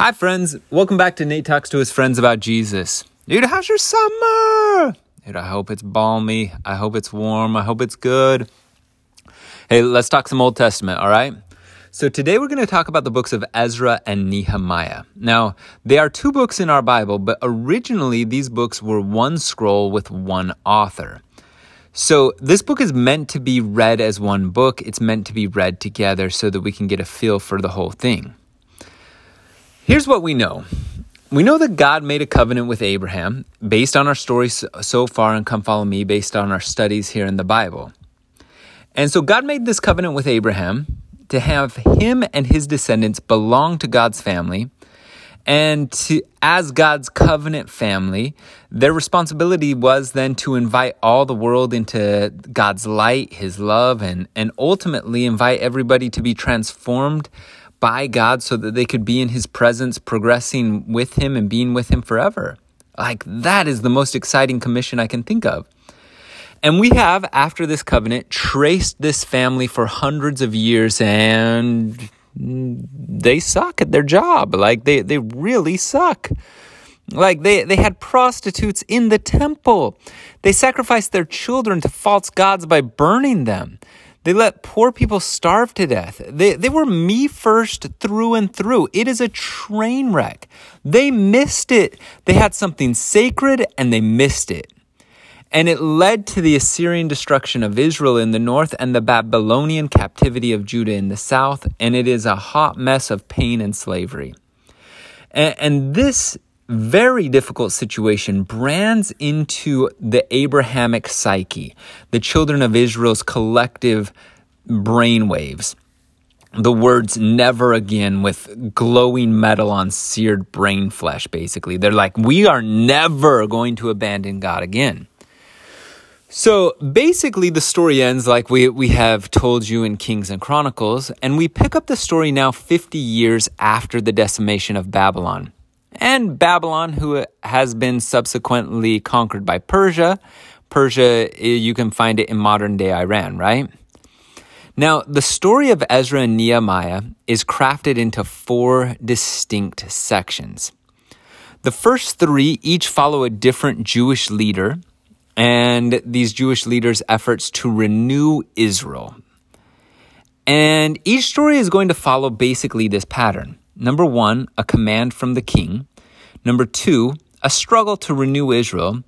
Hi, friends. Welcome back to Nate Talks to his friends about Jesus. Dude, how's your summer? Dude, I hope it's balmy. I hope it's warm. I hope it's good. Hey, let's talk some Old Testament, all right? So today we're going to talk about the books of Ezra and Nehemiah. Now, they are two books in our Bible, but originally these books were one scroll with one author. So this book is meant to be read as one book. It's meant to be read together so that we can get a feel for the whole thing. Here's what we know. We know that God made a covenant with Abraham based on our story so far and Come Follow Me, based on our studies here in the Bible. And so God made this covenant with Abraham to have him and his descendants belong to God's family. And to, as God's covenant family, their responsibility was then to invite all the world into God's light, his love, and, and ultimately invite everybody to be transformed by God so that they could be in his presence, progressing with him and being with him forever. Like, that is the most exciting commission I can think of. And we have, after this covenant, traced this family for hundreds of years and they suck at their job. Like, they, they really suck. Like they, they had prostitutes in the temple. They sacrificed their children to false gods by burning them. They let poor people starve to death. They, they were me first through and through. It is a train wreck. They missed it. They had something sacred and they missed it. And it led to the Assyrian destruction of Israel in the north and the Babylonian captivity of Judah in the south. And it is a hot mess of pain and slavery. And, and this very difficult situation brands into the Abrahamic psyche, the children of Israel's collective brainwaves. The words never again with glowing metal on seared brain flesh, basically. They're like, we are never going to abandon God again. So basically, the story ends like we, we have told you in Kings and Chronicles, and we pick up the story now 50 years after the decimation of Babylon and Babylon, who has been subsequently conquered by Persia. Persia, eh, you can find it in modern day Iran, right? Now, the story of Ezra and Nehemiah is crafted into four distinct sections. The first three each follow a different Jewish leader and these Jewish leaders' efforts to renew Israel. And each story is going to follow basically this pattern. Number one, a command from the king. Number two, a struggle to renew Israel.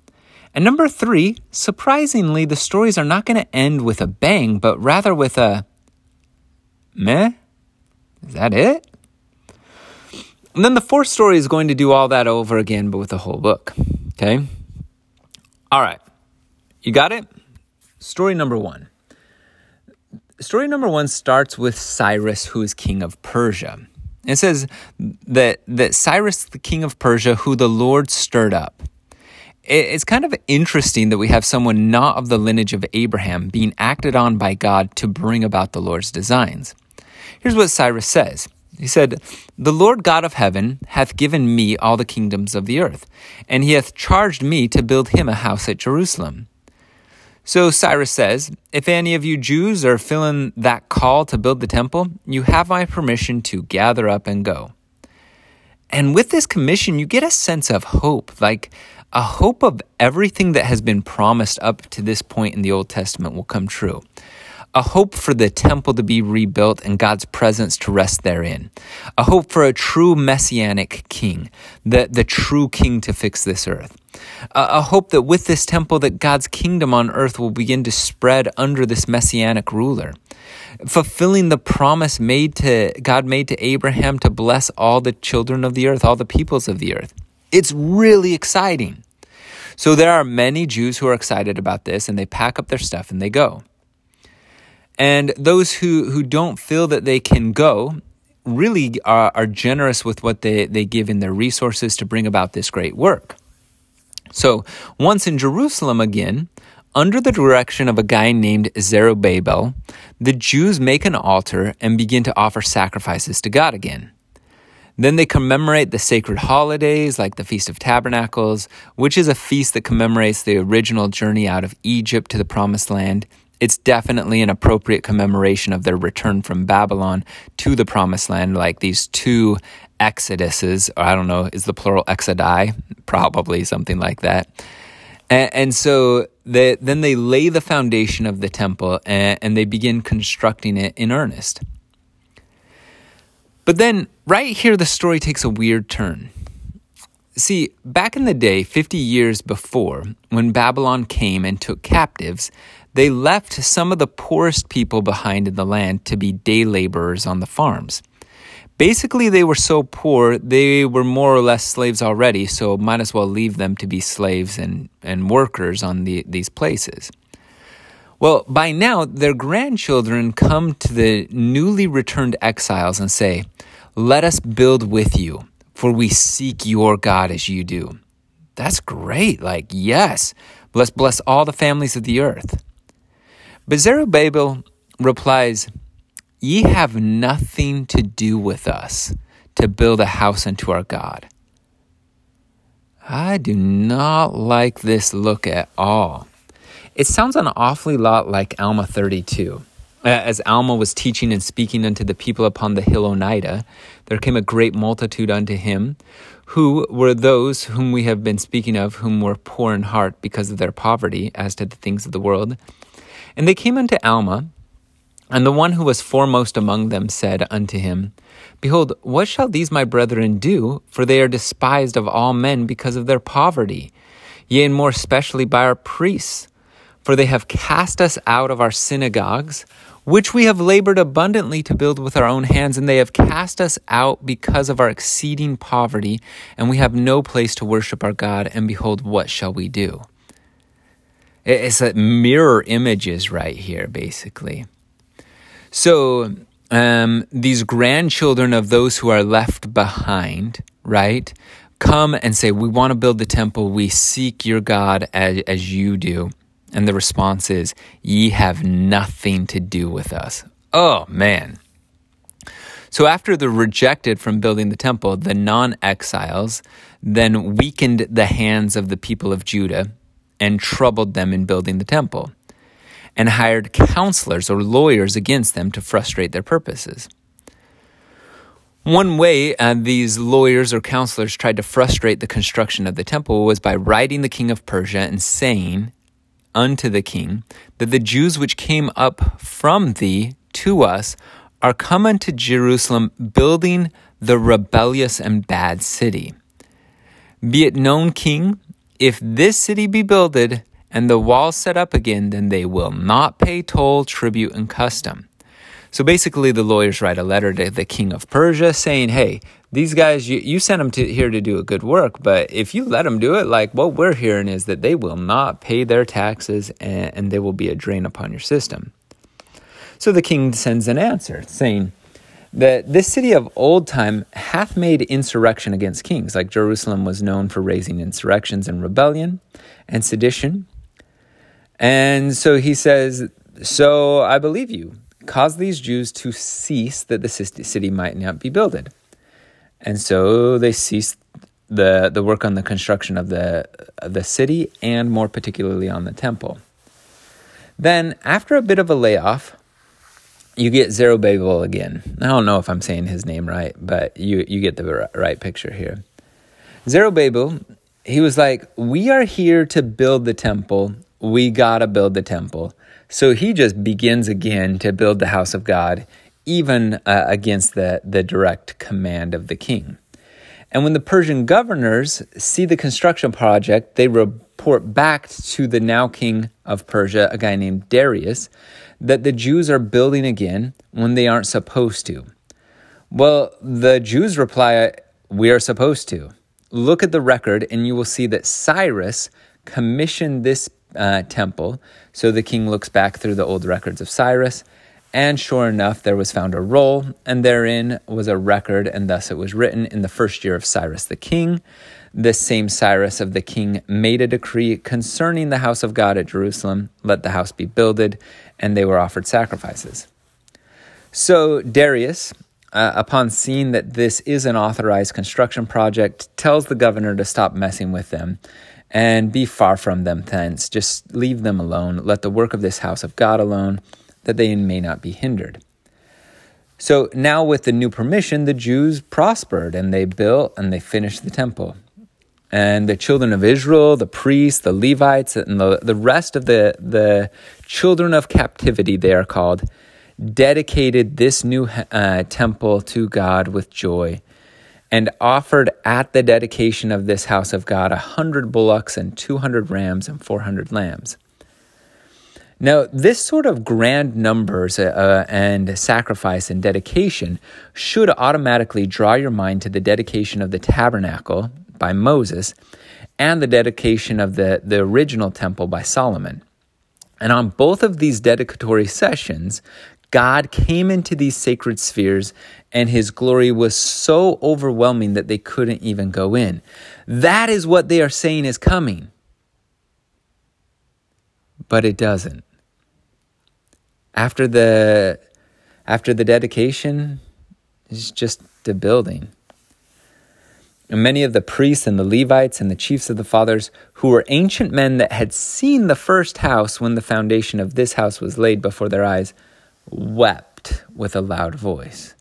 And number three, surprisingly, the stories are not going to end with a bang, but rather with a meh. Is that it? And then the fourth story is going to do all that over again, but with a whole book. Okay? All right. You got it? Story number one. Story number one starts with Cyrus, who is king of Persia. It says that, that Cyrus, the king of Persia, who the Lord stirred up. It's kind of interesting that we have someone not of the lineage of Abraham being acted on by God to bring about the Lord's designs. Here's what Cyrus says. He said, The Lord God of heaven hath given me all the kingdoms of the earth, and he hath charged me to build him a house at Jerusalem. So Cyrus says, If any of you Jews are feeling that call to build the temple, you have my permission to gather up and go. And with this commission, you get a sense of hope, like a hope of everything that has been promised up to this point in the Old Testament will come true a hope for the temple to be rebuilt and God's presence to rest therein, a hope for a true messianic king, the, the true king to fix this earth, a, hope that with this temple that God's kingdom on earth will begin to spread under this messianic ruler, fulfilling the promise made to God made to Abraham to bless all the children of the earth, all the peoples of the earth. It's really exciting. So there are many Jews who are excited about this and they pack up their stuff and they go. And those who, who don't feel that they can go really are, are generous with what they, they give in their resources to bring about this great work. So once in Jerusalem again, under the direction of a guy named Zerubbabel, the Jews make an altar and begin to offer sacrifices to God again. Then they commemorate the sacred holidays like the Feast of Tabernacles, which is a feast that commemorates the original journey out of Egypt to the Promised Land it's definitely an appropriate commemoration of their return from Babylon to the promised land, like these two exoduses, or I don't know, is the plural exodi? Probably something like that. And, and so they, then they lay the foundation of the temple and, and they begin constructing it in earnest. But then, right here, the story takes a weird turn. See, back in the day, 50 years before, when Babylon came and took captives, they left some of the poorest people behind in the land to be day laborers on the farms. Basically, they were so poor, they were more or less slaves already, so might as well leave them to be slaves and, and workers on the, these places. Well, by now, their grandchildren come to the newly returned exiles and say, Let us build with you, for we seek your God as you do. That's great. Like, yes, let's bless all the families of the earth. But Zerubbabel replies, Ye have nothing to do with us to build a house unto our God. I do not like this look at all. It sounds an awfully lot like Alma 32. Uh, as Alma was teaching and speaking unto the people upon the hill Onidah, there came a great multitude unto him, who were those whom we have been speaking of, whom were poor in heart because of their poverty as to the things of the world. And they came unto Alma, and the one who was foremost among them said unto him, Behold, what shall these my brethren do? For they are despised of all men because of their poverty, yea, and more especially by our priests. For they have cast us out of our synagogues, which we have labored abundantly to build with our own hands, and they have cast us out because of our exceeding poverty, and we have no place to worship our God, and behold, what shall we do? It's a mirror images right here, basically. So um, these grandchildren of those who are left behind, right, come and say, We want to build the temple. We seek your God as, as you do. And the response is, Ye have nothing to do with us. Oh, man. So after they're rejected from building the temple, the non exiles then weakened the hands of the people of Judah and troubled them in building the temple and hired counselors or lawyers against them to frustrate their purposes. One way uh, these lawyers or counselors tried to frustrate the construction of the temple was by writing the king of Persia and saying unto the king that the Jews which came up from thee to us are come unto Jerusalem building the rebellious and bad city. Be it known, king, if this city be builded, and the walls set up again, then they will not pay toll, tribute, and custom. So basically, the lawyers write a letter to the king of Persia saying, Hey, these guys, you, you sent them to, here to do a good work, but if you let them do it, like what we're hearing is that they will not pay their taxes and, and they will be a drain upon your system. So the king sends an answer saying, that this city of old time hath made insurrection against kings, like Jerusalem was known for raising insurrections and rebellion and sedition. And so he says, So I believe you. Cause these Jews to cease that the city might not be builded. And so they ceased the, the work on the construction of the, of the city and more particularly on the temple. Then, after a bit of a layoff, you get Zerubbabel again. I don't know if I'm saying his name right, but you, you get the right picture here. Zerubbabel, he was like, We are here to build the temple we gotta build the temple. So he just begins again to build the house of God, even uh, against the, the direct command of the king. And when the Persian governors see the construction project, they report back to the now king of Persia, a guy named Darius, that the Jews are building again when they aren't supposed to. Well, the Jews reply, We are supposed to. Look at the record, and you will see that Cyrus commissioned this uh, temple. So the king looks back through the old records of Cyrus, and sure enough, there was found a roll, and therein was a record, and thus it was written in the first year of Cyrus the king. This same Cyrus of the king made a decree concerning the house of God at Jerusalem let the house be builded, and they were offered sacrifices. So Darius, uh, upon seeing that this is an authorized construction project, tells the governor to stop messing with them and be far from them thence. Just leave them alone. Let the work of this house of God alone, that they may not be hindered. So now, with the new permission, the Jews prospered and they built and they finished the temple. And the children of Israel, the priests, the Levites, and the, the rest of the, the children of captivity, they are called, dedicated this new uh, temple to God with joy and offered at the dedication of this house of God a hundred bullocks and two hundred rams and four hundred lambs. Now, this sort of grand numbers uh, uh, and sacrifice and dedication should automatically draw your mind to the dedication of the tabernacle by Moses and the dedication of the, the original temple by Solomon. And on both of these dedicatory sessions, God came into these sacred spheres and his glory was so overwhelming that they couldn't even go in. That is what they are saying is coming. But it doesn't. After the after the dedication, it's just the building. And many of the priests and the Levites and the chiefs of the fathers, who were ancient men that had seen the first house when the foundation of this house was laid before their eyes, wept with a loud voice.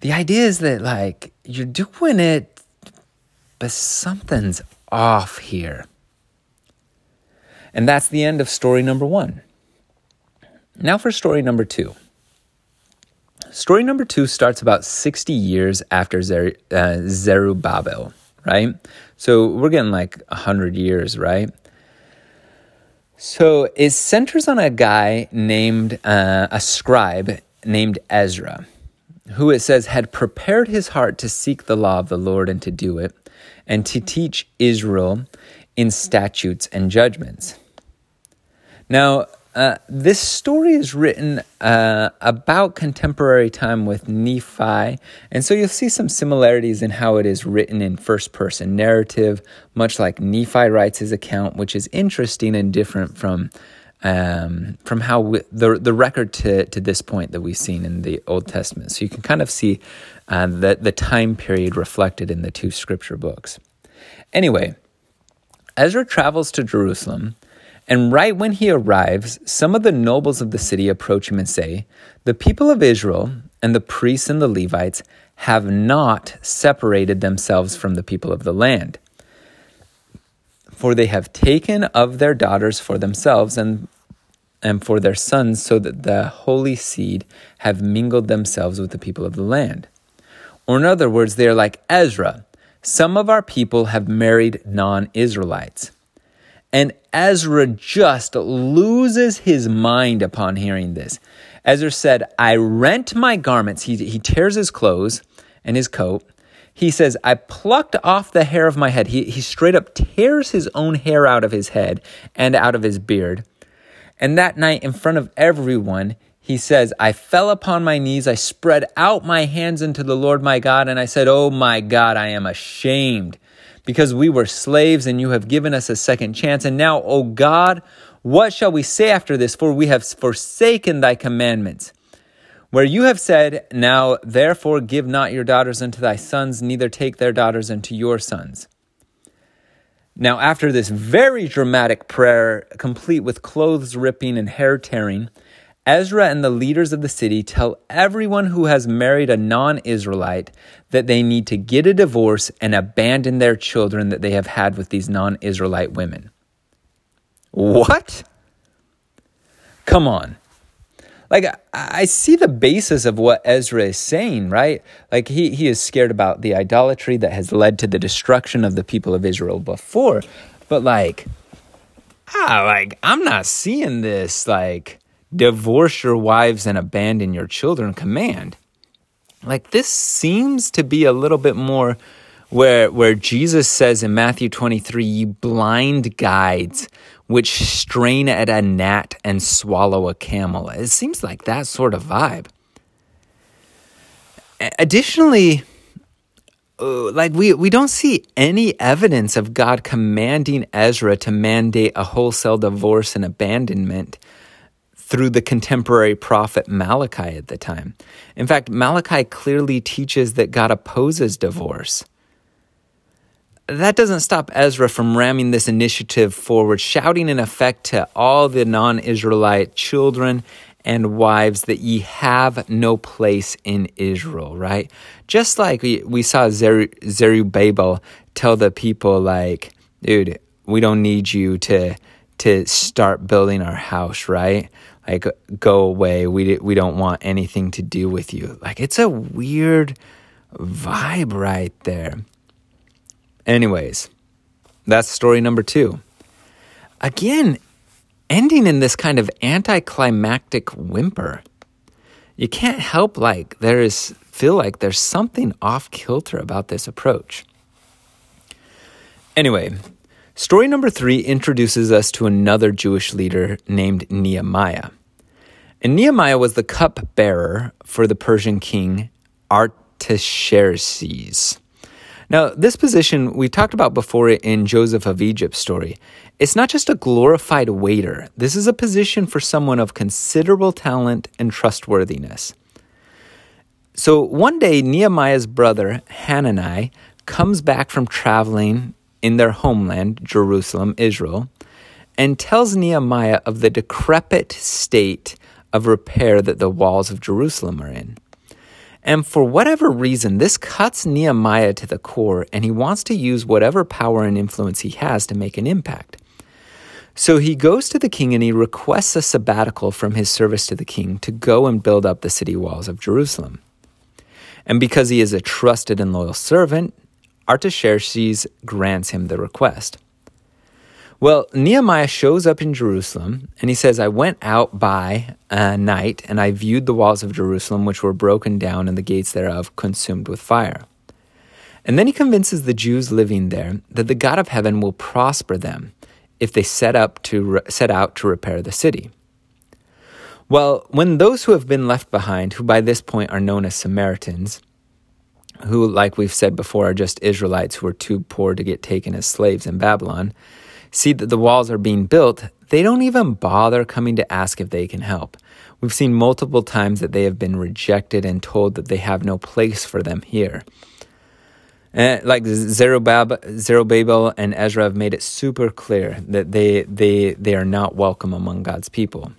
The idea is that, like, you're doing it, but something's off here. And that's the end of story number one. Now for story number two. Story number two starts about 60 years after Zer- uh, Zerubbabel, right? So we're getting like 100 years, right? So it centers on a guy named, uh, a scribe named Ezra, who it says had prepared his heart to seek the law of the Lord and to do it, and to teach Israel in statutes and judgments. Now, uh, this story is written uh, about contemporary time with Nephi, and so you'll see some similarities in how it is written in first person narrative, much like Nephi writes his account, which is interesting and different from um, from how we, the the record to to this point that we've seen in the Old Testament. So you can kind of see uh, the the time period reflected in the two scripture books. Anyway, Ezra travels to Jerusalem and right when he arrives, some of the nobles of the city approach him and say, The people of Israel and the priests and the Levites have not separated themselves from the people of the land. For they have taken of their daughters for themselves and, and for their sons, so that the holy seed have mingled themselves with the people of the land. Or, in other words, they are like Ezra. Some of our people have married non Israelites. And Ezra just loses his mind upon hearing this. Ezra said, I rent my garments. He, he tears his clothes and his coat. He says, I plucked off the hair of my head. He, he straight up tears his own hair out of his head and out of his beard. And that night, in front of everyone, he says, I fell upon my knees. I spread out my hands unto the Lord my God. And I said, Oh my God, I am ashamed because we were slaves and you have given us a second chance. And now, O God, what shall we say after this? For we have forsaken thy commandments. Where you have said, Now therefore give not your daughters unto thy sons, neither take their daughters unto your sons. Now, after this very dramatic prayer, complete with clothes ripping and hair tearing, Ezra and the leaders of the city tell everyone who has married a non Israelite that they need to get a divorce and abandon their children that they have had with these non Israelite women. What? Come on. Like, I see the basis of what Ezra is saying, right? Like, he, he is scared about the idolatry that has led to the destruction of the people of Israel before. But, like, ah, like, I'm not seeing this, like, divorce your wives and abandon your children command. Like this seems to be a little bit more where where Jesus says in Matthew 23, "You blind guides which strain at a gnat and swallow a camel." It seems like that sort of vibe. Additionally, uh, like we we don't see any evidence of God commanding Ezra to mandate a wholesale divorce and abandonment through the contemporary prophet Malachi at the time. In fact, Malachi clearly teaches that God opposes divorce. that doesn't stop Ezra from ramming this initiative forward, shouting in effect to all the non Israelite children and wives that ye have no place in Israel, right? Just like we, we saw Zerubbabel tell the people, like, dude, we don't need you to to start building our house, right? Like, go away. We we don't want anything to do with you. Like, it's a weird vibe right there. Anyways, that's story number two. Again, ending in this kind of anticlimactic whimper. You can't help like there is feel like there's something off kilter about this approach. Anyway, story number 3 introduces us to another Jewish leader named Nehemiah. And Nehemiah was the cupbearer for the Persian king Artaxerxes. Now, this position we talked about before in Joseph of Egypt's story. It's not just a glorified waiter, this is a position for someone of considerable talent and trustworthiness. So one day, Nehemiah's brother, Hanani, comes back from traveling in their homeland, Jerusalem, Israel, and tells Nehemiah of the decrepit state of repair that the walls of Jerusalem are in. And for whatever reason, this cuts Nehemiah to the core, and he wants to use whatever power and influence he has to make an impact. So he goes to the king and he requests a sabbatical from his service to the king to go and build up the city walls of Jerusalem. And because he is a trusted and loyal servant, Artaxerxes grants him the request. Well, Nehemiah shows up in Jerusalem and he says, I went out by uh, night and I viewed the walls of Jerusalem, which were broken down and the gates thereof consumed with fire. And then he convinces the Jews living there that the God of heaven will prosper them if they set, up to re- set out to repair the city. Well, when those who have been left behind, who by this point are known as Samaritans, who, like we've said before, are just Israelites who were too poor to get taken as slaves in Babylon, see that the walls are being built, they don't even bother coming to ask if they can help. We've seen multiple times that they have been rejected and told that they have no place for them here. And like Zerubbabel, Zerubbabel and Ezra have made it super clear that they, they, they are not welcome among God's people.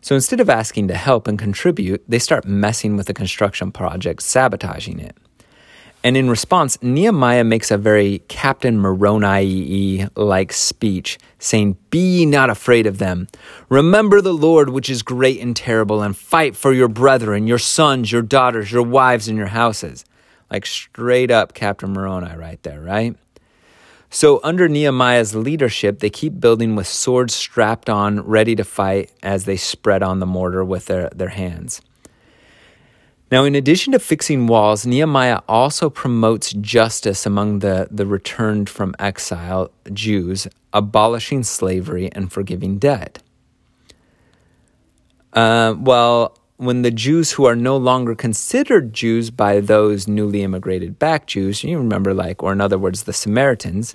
So instead of asking to help and contribute, they start messing with the construction project, sabotaging it. And in response, Nehemiah makes a very Captain Moroni like speech, saying, Be ye not afraid of them. Remember the Lord, which is great and terrible, and fight for your brethren, your sons, your daughters, your wives, and your houses. Like straight up Captain Moroni right there, right? So, under Nehemiah's leadership, they keep building with swords strapped on, ready to fight as they spread on the mortar with their, their hands. Now, in addition to fixing walls, Nehemiah also promotes justice among the, the returned from exile Jews, abolishing slavery and forgiving debt. Uh, well, when the Jews who are no longer considered Jews by those newly immigrated back Jews, you remember, like, or in other words, the Samaritans,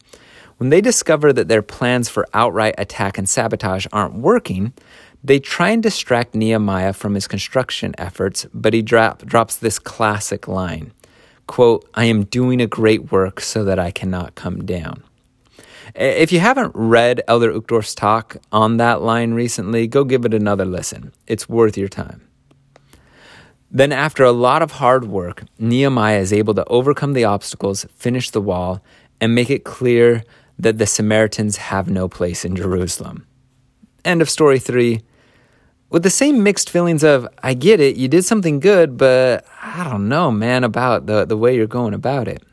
when they discover that their plans for outright attack and sabotage aren't working, they try and distract Nehemiah from his construction efforts, but he drop, drops this classic line quote, I am doing a great work so that I cannot come down. If you haven't read Elder Uchtdorf's talk on that line recently, go give it another listen. It's worth your time. Then, after a lot of hard work, Nehemiah is able to overcome the obstacles, finish the wall, and make it clear that the Samaritans have no place in Jerusalem. End of story three with the same mixed feelings of I get it, you did something good, but I don't know, man, about the, the way you're going about it.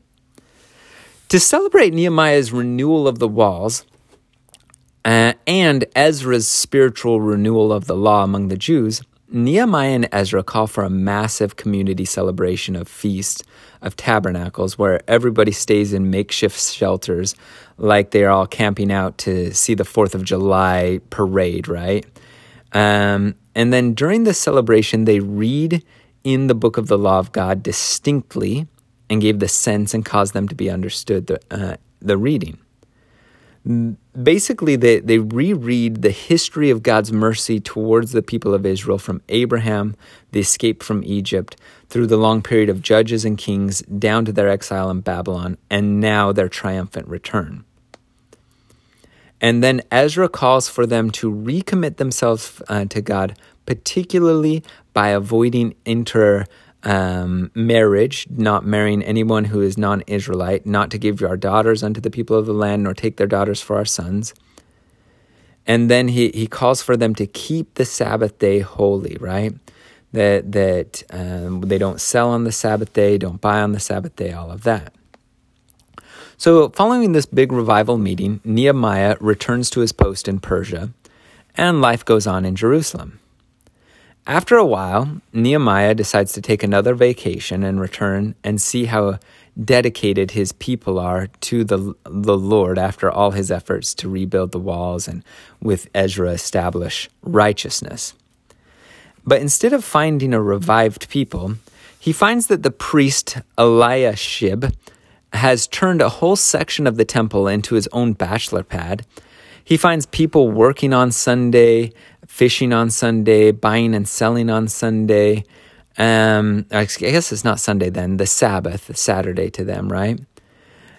To celebrate Nehemiah's renewal of the walls uh, and Ezra's spiritual renewal of the law among the Jews, Nehemiah and Ezra call for a massive community celebration of feast of tabernacles where everybody stays in makeshift shelters like they're all camping out to see the 4th of July parade, right? Um, and then during the celebration, they read in the book of the law of God distinctly and gave the sense and caused them to be understood the, uh, the reading. Basically, they, they reread the history of God's mercy towards the people of Israel from Abraham, the escape from Egypt, through the long period of judges and kings, down to their exile in Babylon, and now their triumphant return. And then Ezra calls for them to recommit themselves uh, to God, particularly by avoiding inter um, marriage, not marrying anyone who is non Israelite, not to give our daughters unto the people of the land, nor take their daughters for our sons. And then he, he calls for them to keep the Sabbath day holy, right? That, that um, they don't sell on the Sabbath day, don't buy on the Sabbath day, all of that. So, following this big revival meeting, Nehemiah returns to his post in Persia, and life goes on in Jerusalem. After a while, Nehemiah decides to take another vacation and return and see how dedicated his people are to the, the Lord after all his efforts to rebuild the walls and with Ezra establish righteousness. But instead of finding a revived people, he finds that the priest Eliashib has turned a whole section of the temple into his own bachelor pad. He finds people working on Sunday, fishing on Sunday, buying and selling on Sunday. Um, I guess it's not Sunday then, the Sabbath, Saturday to them, right?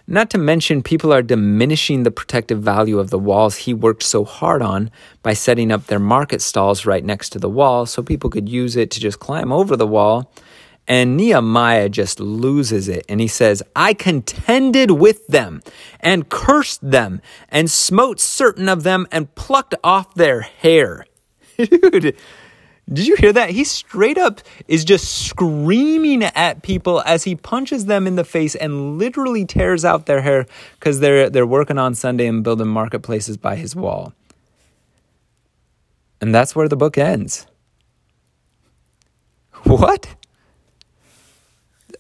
Not to mention, people are diminishing the protective value of the walls he worked so hard on by setting up their market stalls right next to the wall so people could use it to just climb over the wall. And Nehemiah just loses it and he says, I contended with them and cursed them and smote certain of them and plucked off their hair. Dude, did you hear that? He straight up is just screaming at people as he punches them in the face and literally tears out their hair because they're they're working on Sunday and building marketplaces by his wall. And that's where the book ends. What?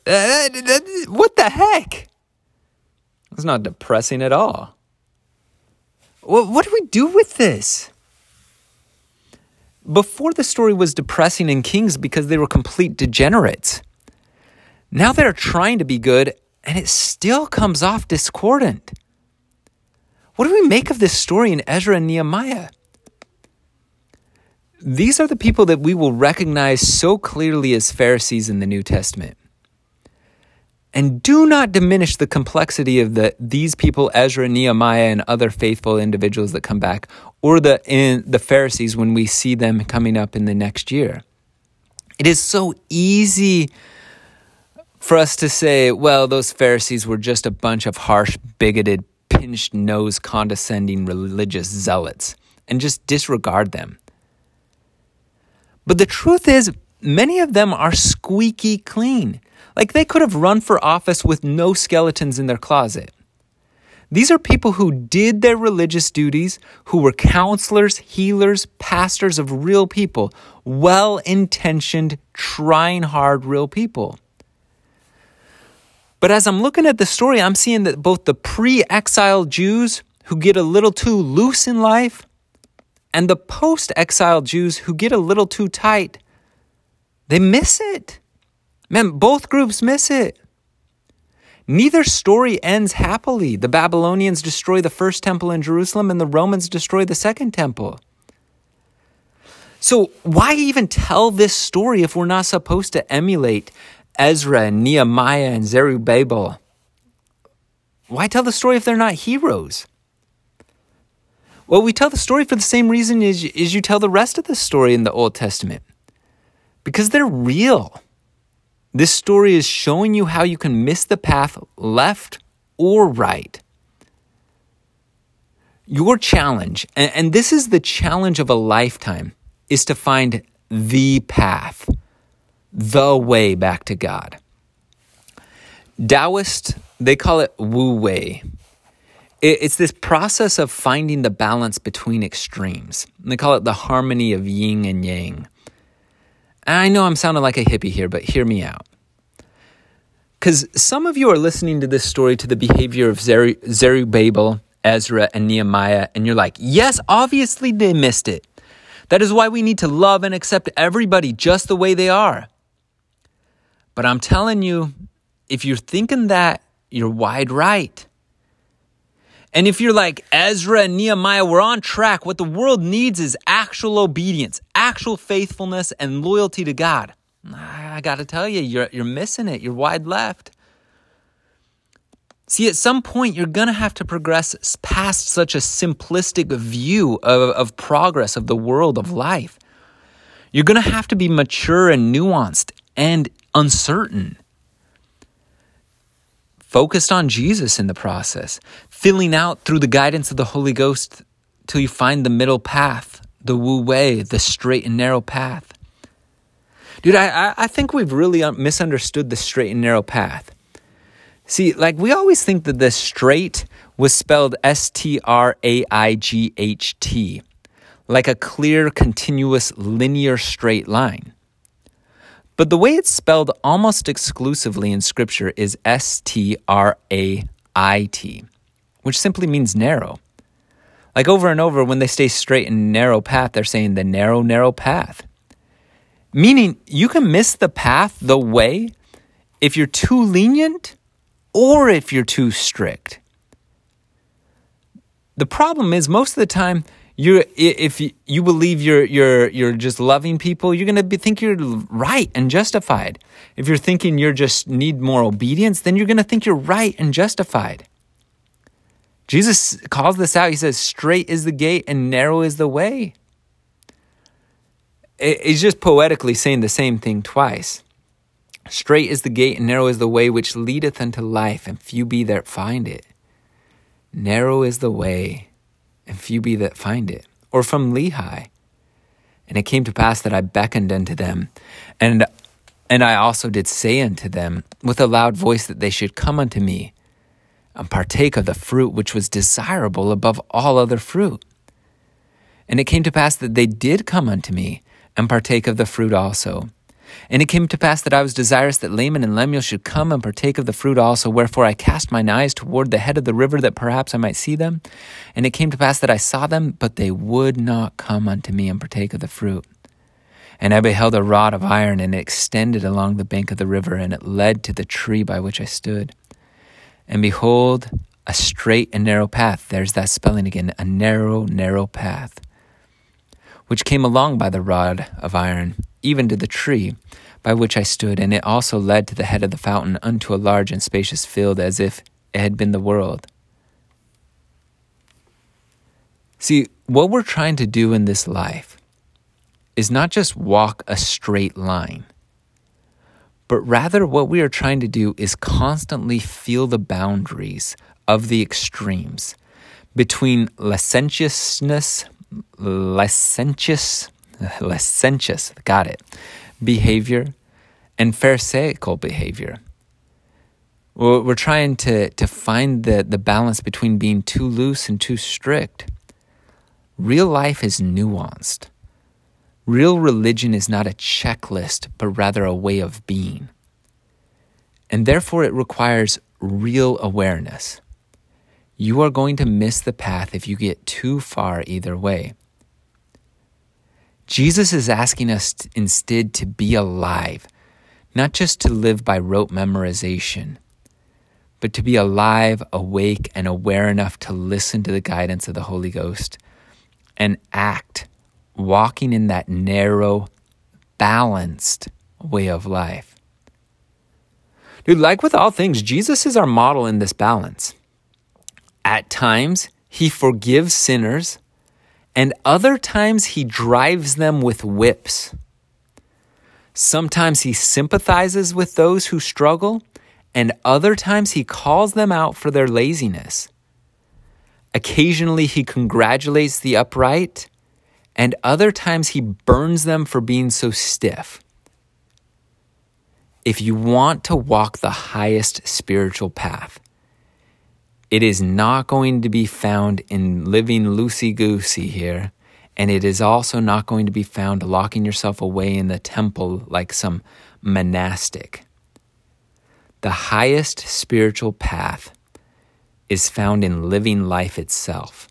Uh, what the heck? It's not depressing at all. What, what do we do with this? Before the story was depressing in Kings because they were complete degenerates. Now they're trying to be good and it still comes off discordant. What do we make of this story in Ezra and Nehemiah? These are the people that we will recognize so clearly as Pharisees in the New Testament. And do not diminish the complexity of the these people, Ezra, Nehemiah, and other faithful individuals that come back, or the in the Pharisees when we see them coming up in the next year. It is so easy for us to say, well, those Pharisees were just a bunch of harsh, bigoted, pinched nose, condescending religious zealots, and just disregard them. But the truth is, many of them are squeaky clean. Like they could have run for office with no skeletons in their closet. These are people who did their religious duties, who were counselors, healers, pastors of real people, well intentioned, trying hard, real people. But as I'm looking at the story, I'm seeing that both the pre exile Jews who get a little too loose in life and the post exile Jews who get a little too tight, they miss it. Man, both groups miss it. Neither story ends happily. The Babylonians destroy the first temple in Jerusalem and the Romans destroy the second temple. So, why even tell this story if we're not supposed to emulate Ezra and Nehemiah and Zerubbabel? Why tell the story if they're not heroes? Well, we tell the story for the same reason as, as you tell the rest of the story in the Old Testament because they're real. This story is showing you how you can miss the path left or right. Your challenge, and this is the challenge of a lifetime, is to find the path, the way back to God. Taoist, they call it Wu Wei. It's this process of finding the balance between extremes. They call it the harmony of yin and yang. I know I'm sounding like a hippie here, but hear me out. Because some of you are listening to this story to the behavior of Zer- Zerubbabel, Ezra, and Nehemiah, and you're like, yes, obviously they missed it. That is why we need to love and accept everybody just the way they are. But I'm telling you, if you're thinking that, you're wide right. And if you're like Ezra and Nehemiah, we're on track. What the world needs is actual obedience, actual faithfulness, and loyalty to God. I got to tell you, you're, you're missing it. You're wide left. See, at some point, you're going to have to progress past such a simplistic view of, of progress, of the world, of life. You're going to have to be mature and nuanced and uncertain focused on Jesus in the process, filling out through the guidance of the Holy Ghost till you find the middle path, the Wu Wei, the straight and narrow path. Dude, I, I think we've really misunderstood the straight and narrow path. See, like we always think that the straight was spelled S T R A I G H T, like a clear, continuous, linear straight line. But the way it's spelled almost exclusively in Scripture is S T R A I T, which simply means narrow. Like over and over, when they stay straight and narrow path, they're saying the narrow, narrow path. Meaning you can miss the path, the way, if you're too lenient or if you're too strict. The problem is, most of the time, you if you believe you're you're you're just loving people, you're going to think you're right and justified. If you're thinking you're just need more obedience, then you're going to think you're right and justified. Jesus calls this out. He says, "Straight is the gate and narrow is the way." He's just poetically saying the same thing twice. Straight is the gate and narrow is the way which leadeth unto life, and few be that find it. Narrow is the way and few be that find it. Or from Lehi. And it came to pass that I beckoned unto them, and and I also did say unto them with a loud voice that they should come unto me, and partake of the fruit which was desirable above all other fruit. And it came to pass that they did come unto me, and partake of the fruit also. And it came to pass that I was desirous that Laman and Lemuel should come and partake of the fruit also. Wherefore I cast mine eyes toward the head of the river that perhaps I might see them. And it came to pass that I saw them, but they would not come unto me and partake of the fruit. And I beheld a rod of iron, and it extended along the bank of the river, and it led to the tree by which I stood. And behold, a straight and narrow path. There's that spelling again a narrow, narrow path, which came along by the rod of iron even to the tree by which I stood, and it also led to the head of the fountain unto a large and spacious field, as if it had been the world. See, what we're trying to do in this life is not just walk a straight line, but rather what we are trying to do is constantly feel the boundaries of the extremes between licentiousness, licentious, licentious, got it, behavior and pharisaical behavior. We're trying to, to find the, the balance between being too loose and too strict. Real life is nuanced. Real religion is not a checklist, but rather a way of being. And therefore, it requires real awareness. You are going to miss the path if you get too far either way. Jesus is asking us instead to be alive, not just to live by rote memorization, but to be alive, awake, and aware enough to listen to the guidance of the Holy Ghost and act, walking in that narrow, balanced way of life. Dude, like with all things, Jesus is our model in this balance. At times, he forgives sinners and other times he drives them with whips. Sometimes he sympathizes with those who struggle, and other times he calls them out for their laziness. Occasionally he congratulates the upright, and other times he burns them for being so stiff. If you want to walk the highest spiritual path, it is not going to be found in living loosey goosey here. And it is also not going to be found locking yourself away in the temple like some monastic. The highest spiritual path is found in living life itself.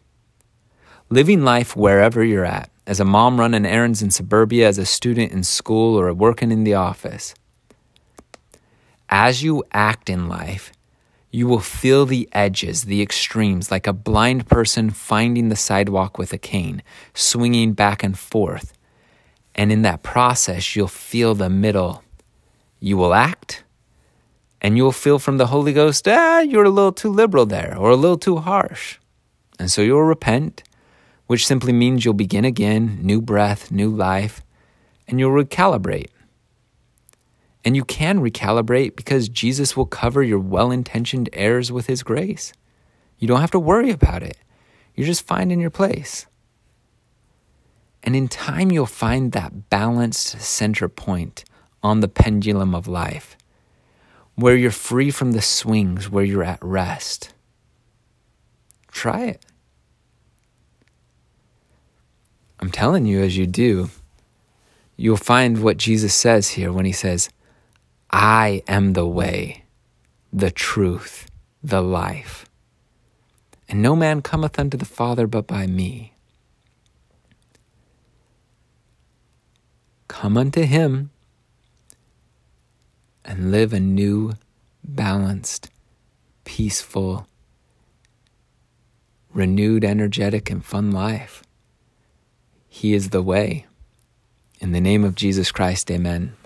Living life wherever you're at, as a mom running errands in suburbia, as a student in school, or working in the office. As you act in life, You will feel the edges, the extremes, like a blind person finding the sidewalk with a cane, swinging back and forth. And in that process, you'll feel the middle. You will act, and you'll feel from the Holy Ghost, ah, you're a little too liberal there, or a little too harsh. And so you'll repent, which simply means you'll begin again, new breath, new life, and you'll recalibrate. And you can recalibrate because Jesus will cover your well intentioned errors with His grace. You don't have to worry about it. You're just finding your place. And in time, you'll find that balanced center point on the pendulum of life where you're free from the swings, where you're at rest. Try it. I'm telling you, as you do, you'll find what Jesus says here when he says, I am the way, the truth, the life. And no man cometh unto the Father but by me. Come unto him and live a new, balanced, peaceful, renewed, energetic, and fun life. He is the way. In the name of Jesus Christ, amen.